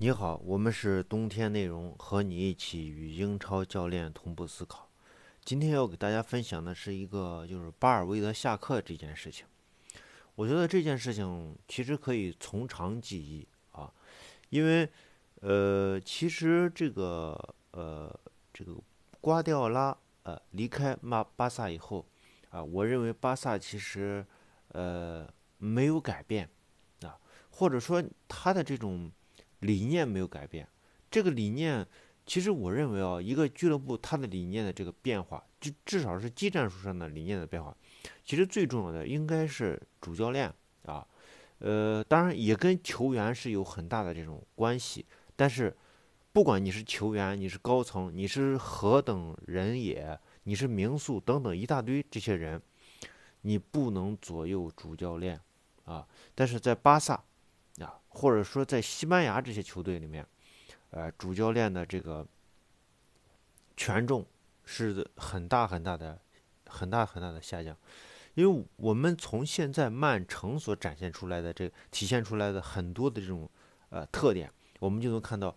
你好，我们是冬天内容，和你一起与英超教练同步思考。今天要给大家分享的是一个就是巴尔韦德下课这件事情。我觉得这件事情其实可以从长计议啊，因为呃，其实这个呃，这个瓜迪奥拉呃离开马巴萨以后啊，我认为巴萨其实呃没有改变啊，或者说他的这种。理念没有改变，这个理念其实我认为啊，一个俱乐部它的理念的这个变化，就至少是技战术上的理念的变化，其实最重要的应该是主教练啊，呃，当然也跟球员是有很大的这种关系，但是不管你是球员，你是高层，你是何等人也，你是名宿等等一大堆这些人，你不能左右主教练啊，但是在巴萨。啊，或者说在西班牙这些球队里面，呃，主教练的这个权重是很大很大的、很大很大的下降，因为我们从现在曼城所展现出来的这体现出来的很多的这种呃特点，我们就能看到，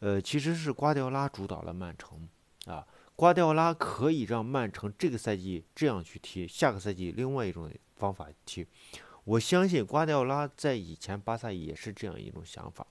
呃，其实是瓜迪奥拉主导了曼城啊，瓜迪奥拉可以让曼城这个赛季这样去踢，下个赛季另外一种方法踢。我相信瓜迪奥拉在以前巴萨也是这样一种想法。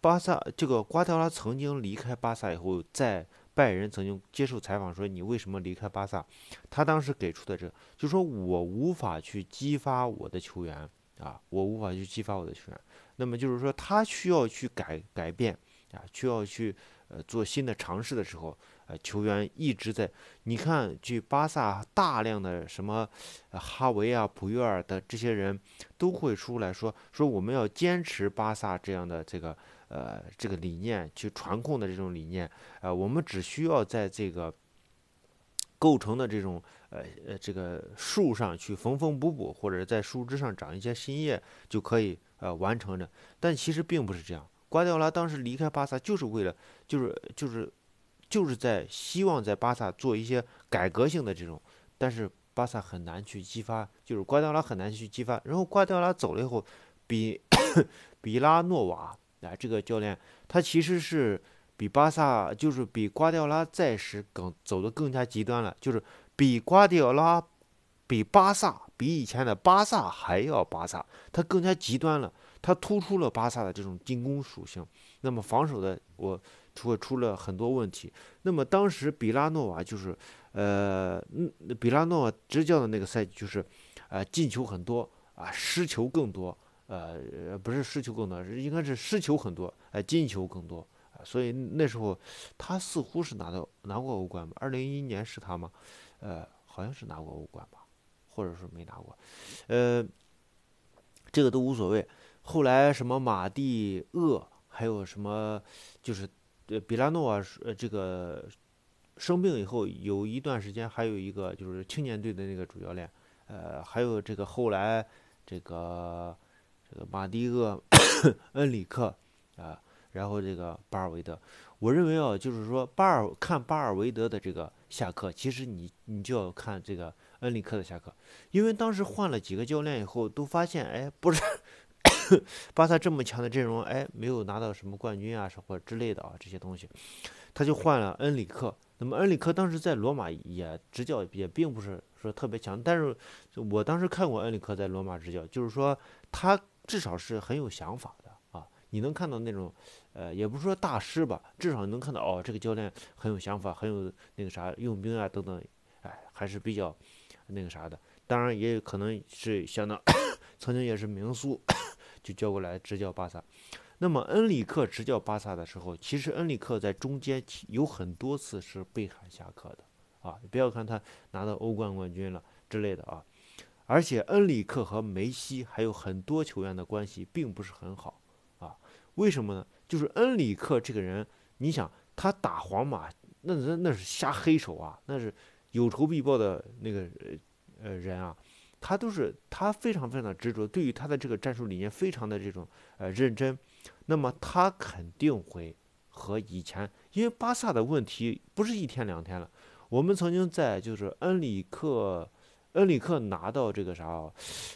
巴萨这个瓜迪奥拉曾经离开巴萨以后，在拜仁曾经接受采访说：“你为什么离开巴萨？”他当时给出的这，就说我无法去激发我的球员啊，我无法去激发我的球员。那么就是说，他需要去改改变啊，需要去呃做新的尝试的时候。呃，球员一直在，你看，据巴萨大量的什么，哈维啊、普约尔的这些人，都会出来说说我们要坚持巴萨这样的这个呃这个理念，去传控的这种理念，呃，我们只需要在这个构成的这种呃呃这个树上去缝缝补补，或者在树枝上长一些新叶就可以呃完成的。但其实并不是这样，瓜迪奥拉当时离开巴萨就是为了，就是就是。就是在希望在巴萨做一些改革性的这种，但是巴萨很难去激发，就是瓜迪奥拉很难去激发。然后瓜迪奥拉走了以后，比 比拉诺瓦啊这个教练，他其实是比巴萨就是比瓜迪奥拉在时更走的更加极端了，就是比瓜迪奥拉比巴萨比以前的巴萨还要巴萨，他更加极端了，他突出了巴萨的这种进攻属性，那么防守的我。出出了很多问题。那么当时比拉诺瓦就是，呃，比拉诺瓦执教的那个赛季就是，呃，进球很多啊，失球更多，呃，不是失球更多，应该是失球很多，呃，进球更多。所以那时候他似乎是拿到拿过欧冠吧？二零一一年是他吗？呃，好像是拿过欧冠吧，或者是没拿过，呃，这个都无所谓。后来什么马蒂厄，还有什么就是。比拉诺啊呃，这个生病以后有一段时间，还有一个就是青年队的那个主教练，呃，还有这个后来这个这个马蒂厄、恩里克啊，然后这个巴尔韦德，我认为啊，就是说巴尔看巴尔韦德的这个下课，其实你你就要看这个恩里克的下课，因为当时换了几个教练以后，都发现哎，不是。巴萨这么强的阵容，哎，没有拿到什么冠军啊，或者之类的啊，这些东西，他就换了恩里克。那么恩里克当时在罗马也执教，也并不是说特别强。但是我当时看过恩里克在罗马执教，就是说他至少是很有想法的啊。你能看到那种，呃，也不是说大师吧，至少能看到哦，这个教练很有想法，很有那个啥用兵啊等等，哎，还是比较那个啥的。当然也有可能是相当 曾经也是名宿。就叫过来执教巴萨，那么恩里克执教巴萨的时候，其实恩里克在中间有很多次是被喊下课的啊！不要看他拿到欧冠冠军了之类的啊，而且恩里克和梅西还有很多球员的关系并不是很好啊。为什么呢？就是恩里克这个人，你想他打皇马，那那那是瞎黑手啊，那是有仇必报的那个呃人啊。他都是他非常非常的执着，对于他的这个战术理念非常的这种呃认真，那么他肯定会和以前，因为巴萨的问题不是一天两天了。我们曾经在就是恩里克，恩里克拿到这个啥，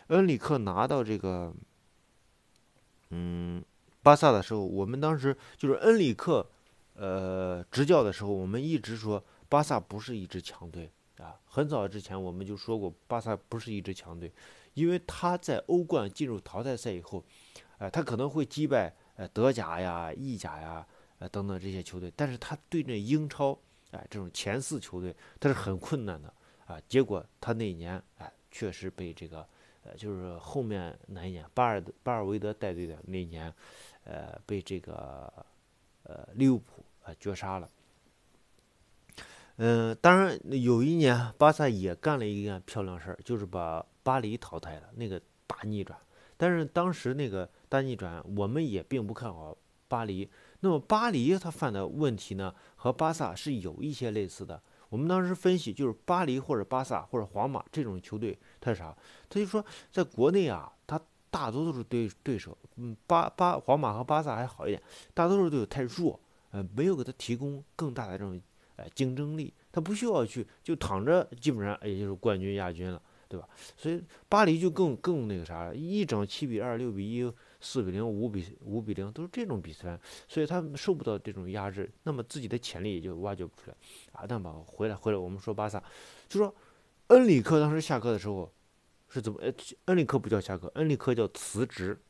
恩里克拿到这个，嗯，巴萨的时候，我们当时就是恩里克，呃，执教的时候，我们一直说巴萨不是一支强队啊。很早之前我们就说过，巴萨不是一支强队，因为他在欧冠进入淘汰赛以后，呃，他可能会击败呃德甲呀、意甲呀、呃等等这些球队，但是他对阵英超，哎，这种前四球队，他是很困难的啊。结果他那一年，哎，确实被这个，呃，就是后面哪一年，巴尔巴尔韦德带队的那一年。呃，被这个呃利物浦啊绝杀了。嗯，当然有一年巴萨也干了一件漂亮事儿，就是把巴黎淘汰了，那个大逆转。但是当时那个大逆转，我们也并不看好巴黎。那么巴黎他犯的问题呢，和巴萨是有一些类似的。我们当时分析，就是巴黎或者巴萨或者皇马这种球队，他是啥？他就说在国内啊，他。大多都是对对手，嗯，巴巴皇马和巴萨还好一点，大多数队友太弱，呃，没有给他提供更大的这种呃竞争力，他不需要去就躺着，基本上也就是冠军亚军了，对吧？所以巴黎就更更那个啥了，一整七比二、六比一、四比零、五比五比零都是这种比分，所以他受不到这种压制，那么自己的潜力也就挖掘不出来啊。那么回来回来，我们说巴萨，就说恩里克当时下课的时候。是怎么？恩里克不叫下课，恩里克叫辞职。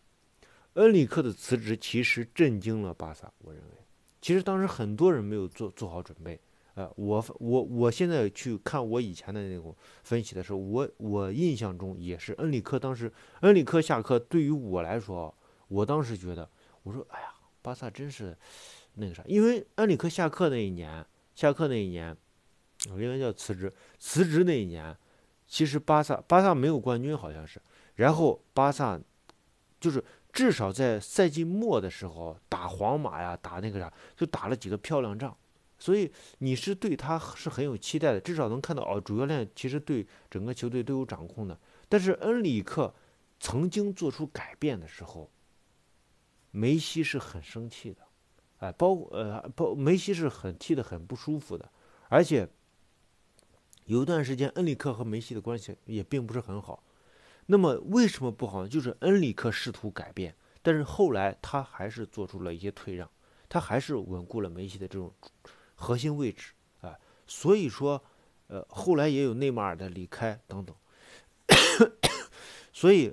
恩里克的辞职其实震惊了巴萨，我认为，其实当时很多人没有做做好准备。呃，我我我现在去看我以前的那种分析的时候，我我印象中也是恩里克当时恩里克下课，对于我来说，我当时觉得，我说，哎呀，巴萨真是那个啥，因为恩里克下课那一年，下课那一年，我应该叫辞职，辞职那一年。其实巴萨巴萨没有冠军，好像是。然后巴萨就是至少在赛季末的时候打皇马呀，打那个啥，就打了几个漂亮仗。所以你是对他是很有期待的，至少能看到哦，主教练其实对整个球队都有掌控的。但是恩里克曾经做出改变的时候，梅西是很生气的，哎，包呃包梅西是很踢得很不舒服的，而且。有一段时间，恩里克和梅西的关系也并不是很好。那么为什么不好呢？就是恩里克试图改变，但是后来他还是做出了一些退让，他还是稳固了梅西的这种核心位置啊。所以说，呃，后来也有内马尔的离开等等。所以，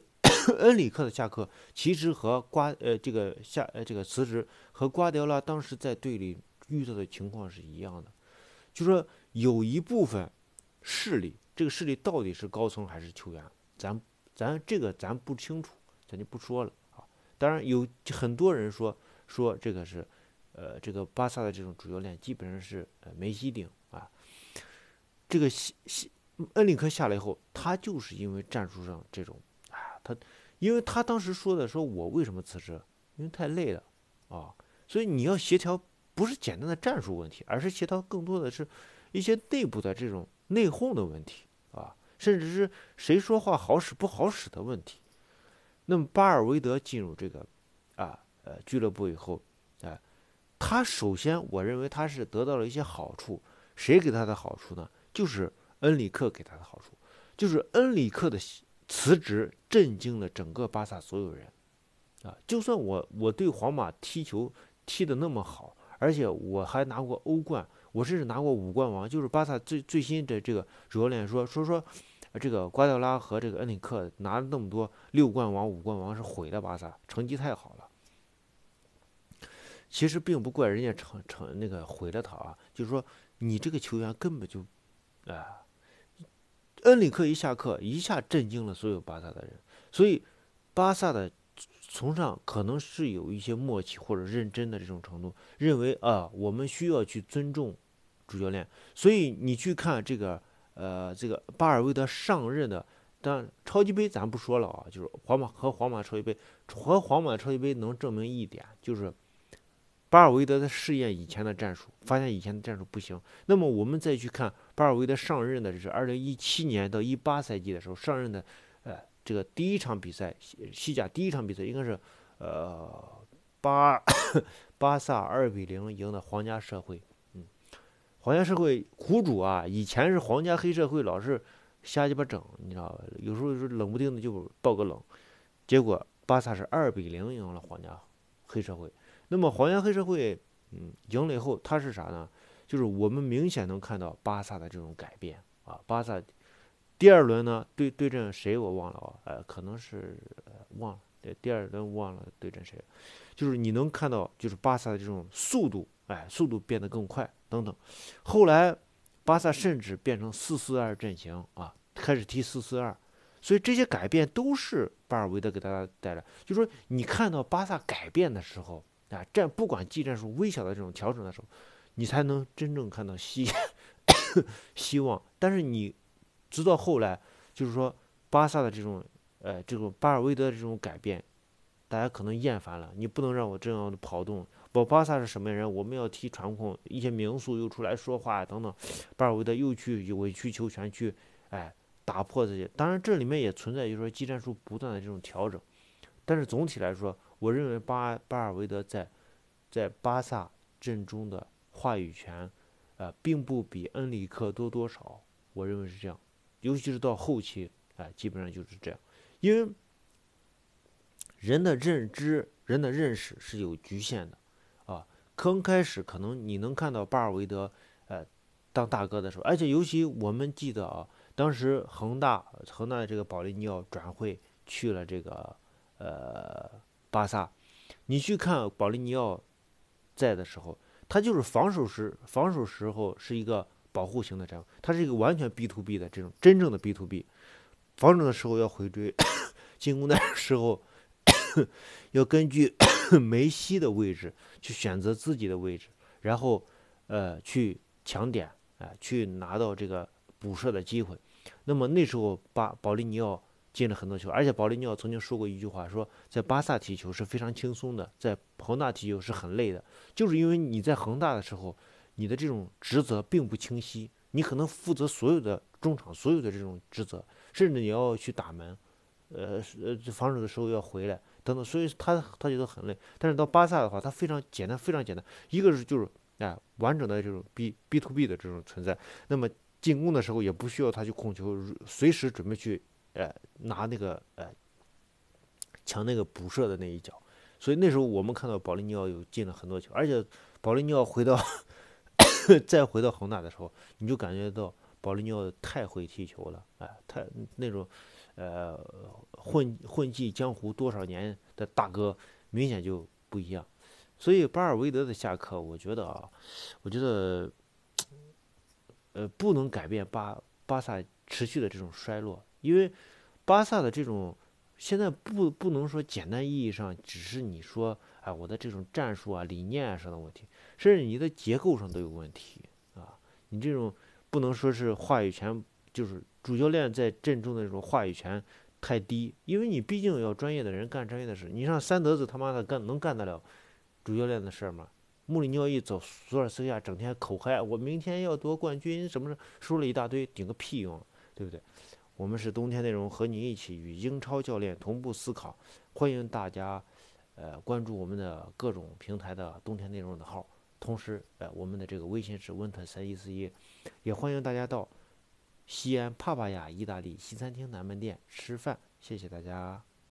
恩里克的下课其实和瓜呃这个下呃这个辞职和瓜迪奥拉当时在队里遇到的情况是一样的，就说有一部分。势力，这个势力到底是高层还是球员？咱咱这个咱不清楚，咱就不说了啊。当然有很多人说说这个是，呃，这个巴萨的这种主教练基本上是呃梅西顶啊。这个西西恩里克下来以后，他就是因为战术上这种啊，他因为他当时说的说我为什么辞职？因为太累了啊。所以你要协调不是简单的战术问题，而是协调更多的是一些内部的这种。内讧的问题啊，甚至是谁说话好使不好使的问题。那么巴尔韦德进入这个啊呃俱乐部以后，他首先我认为他是得到了一些好处。谁给他的好处呢？就是恩里克给他的好处，就是恩里克的辞职震惊了整个巴萨所有人啊。就算我我对皇马踢球踢得那么好，而且我还拿过欧冠。我甚至拿过五冠王，就是巴萨最最新的这个主教练说说说，这个瓜迪奥拉和这个恩里克拿了那么多六冠王、五冠王是毁了巴萨，成绩太好了。其实并不怪人家成成那个毁了他啊，就是说你这个球员根本就，啊，恩里克一下课一下震惊了所有巴萨的人，所以巴萨的。从上可能是有一些默契或者认真的这种程度，认为啊，我们需要去尊重主教练。所以你去看这个，呃，这个巴尔韦德上任的，但超级杯咱不说了啊，就是皇马和皇马超级杯和皇马超级杯能证明一点，就是巴尔韦德在试验以前的战术，发现以前的战术不行。那么我们再去看巴尔韦德上任的，这是二零一七年到一八赛季的时候上任的。呃这个第一场比赛，西西甲第一场比赛应该是，呃，巴 巴萨二比零赢的皇家社会。嗯，皇家社会苦主啊，以前是皇家黑社会，老是瞎鸡巴整，你知道吧？有时候是冷不丁的就爆个冷，结果巴萨是二比零赢了皇家黑社会。那么黄岩黑社会，嗯，赢了以后，他是啥呢？就是我们明显能看到巴萨的这种改变啊。巴萨第二轮呢对对阵谁我忘了啊，呃，可能是忘了。对，第二轮忘了对阵谁，就是你能看到，就是巴萨的这种速度，哎，速度变得更快等等。后来巴萨甚至变成四四二阵型啊，开始踢四四二。所以这些改变都是巴尔韦德给大家带来，就说你看到巴萨改变的时候啊，战不管技战术微小的这种调整的时候，你才能真正看到希 希望。但是你直到后来，就是说巴萨的这种呃这种巴尔韦德的这种改变，大家可能厌烦了。你不能让我这样的跑动。我巴萨是什么人？我们要踢传控，一些名宿又出来说话等等，巴尔韦德又去委曲求全去，哎。打破这些，当然这里面也存在，就是说技战术不断的这种调整，但是总体来说，我认为巴巴尔韦德在在巴萨阵中的话语权，呃，并不比恩里克多多少，我认为是这样，尤其是到后期，啊，基本上就是这样，因为人的认知、人的认识是有局限的，啊，刚开始可能你能看到巴尔韦德，呃，当大哥的时候，而且尤其我们记得啊。当时恒大恒大的这个保利尼奥转会去了这个呃巴萨，你去看保利尼奥在的时候，他就是防守时防守时候是一个保护型的战术，他是一个完全 B to B 的这种真正的 B to B，防守的时候要回追，进攻的时候要根据 梅西的位置去选择自己的位置，然后呃去抢点啊，去拿到这个补射的机会。那么那时候，巴保利尼奥进了很多球，而且保利尼奥曾经说过一句话，说在巴萨踢球是非常轻松的，在恒大踢球是很累的，就是因为你在恒大的时候，你的这种职责并不清晰，你可能负责所有的中场所有的这种职责，甚至你要去打门，呃呃防守的时候要回来等等，所以他他觉得很累。但是到巴萨的话，他非常简单，非常简单，一个是就是哎完整的这种 B B to B 的这种存在，那么。进攻的时候也不需要他去控球，随时准备去，呃，拿那个呃抢那个补射的那一脚。所以那时候我们看到保利尼奥有进了很多球，而且保利尼奥回到 再回到恒大的时候，你就感觉到保利尼奥太会踢球了，哎，太那种呃混混迹江湖多少年的大哥明显就不一样。所以巴尔韦德的下课，我觉得啊，我觉得。呃，不能改变巴巴萨持续的这种衰落，因为巴萨的这种现在不不能说简单意义上只是你说啊我的这种战术啊理念啊上的问题，甚至你的结构上都有问题啊。你这种不能说是话语权，就是主教练在阵中的这种话语权太低，因为你毕竟要专业的人干专业的事。你让三德子他妈的干能干得了主教练的事吗？穆里尼奥一走，索尔斯克亚整天口嗨，我明天要夺冠军，什么什么说了一大堆，顶个屁用，对不对？我们是冬天内容，和你一起与英超教练同步思考，欢迎大家，呃，关注我们的各种平台的冬天内容的号，同时，呃，我们的这个微信是温特三一四一，也欢迎大家到西安帕帕亚意大利西餐厅南门店吃饭，谢谢大家。